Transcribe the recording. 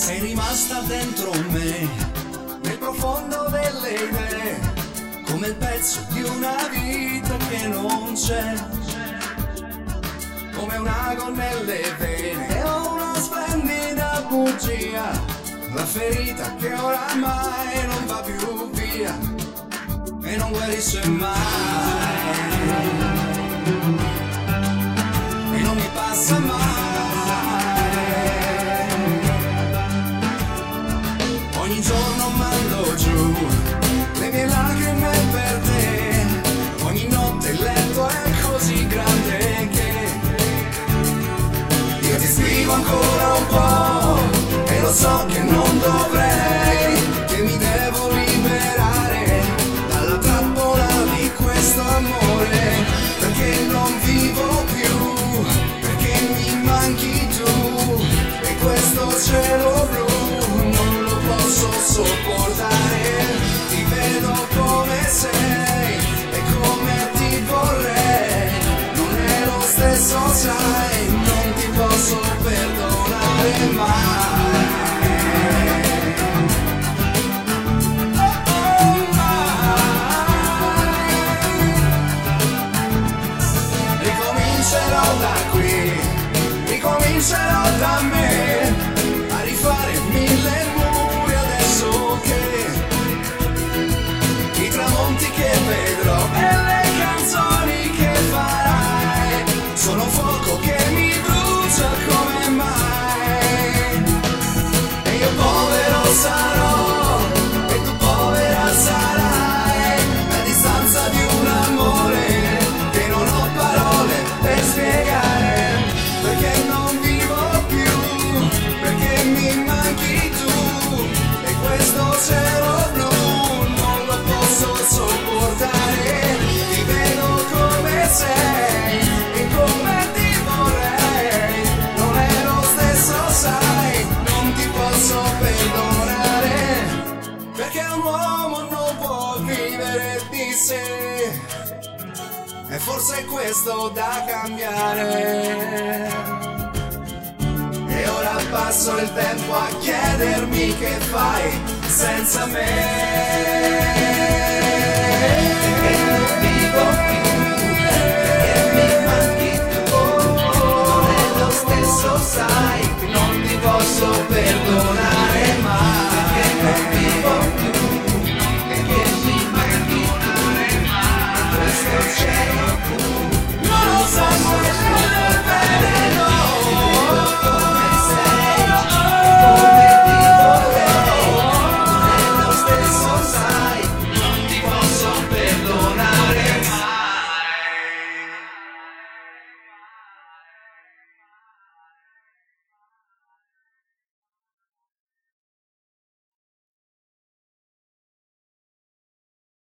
sei rimasta dentro me, nel profondo delle idee, come il pezzo di una vita che non c'è, come un ago nelle vene, ho una splendida bugia, la ferita che oramai non va più via, e non guarisce mai, scrivo ancora un po' e lo so che non dovrei, che mi devo liberare. Dalla trappola di questo amore, perché non vivo più, perché mi manchi tu e questo cielo blu non lo posso sopportare, ricomincerò da me, vivere di sé e forse è questo da cambiare. E ora passo il tempo a chiedermi che fai senza me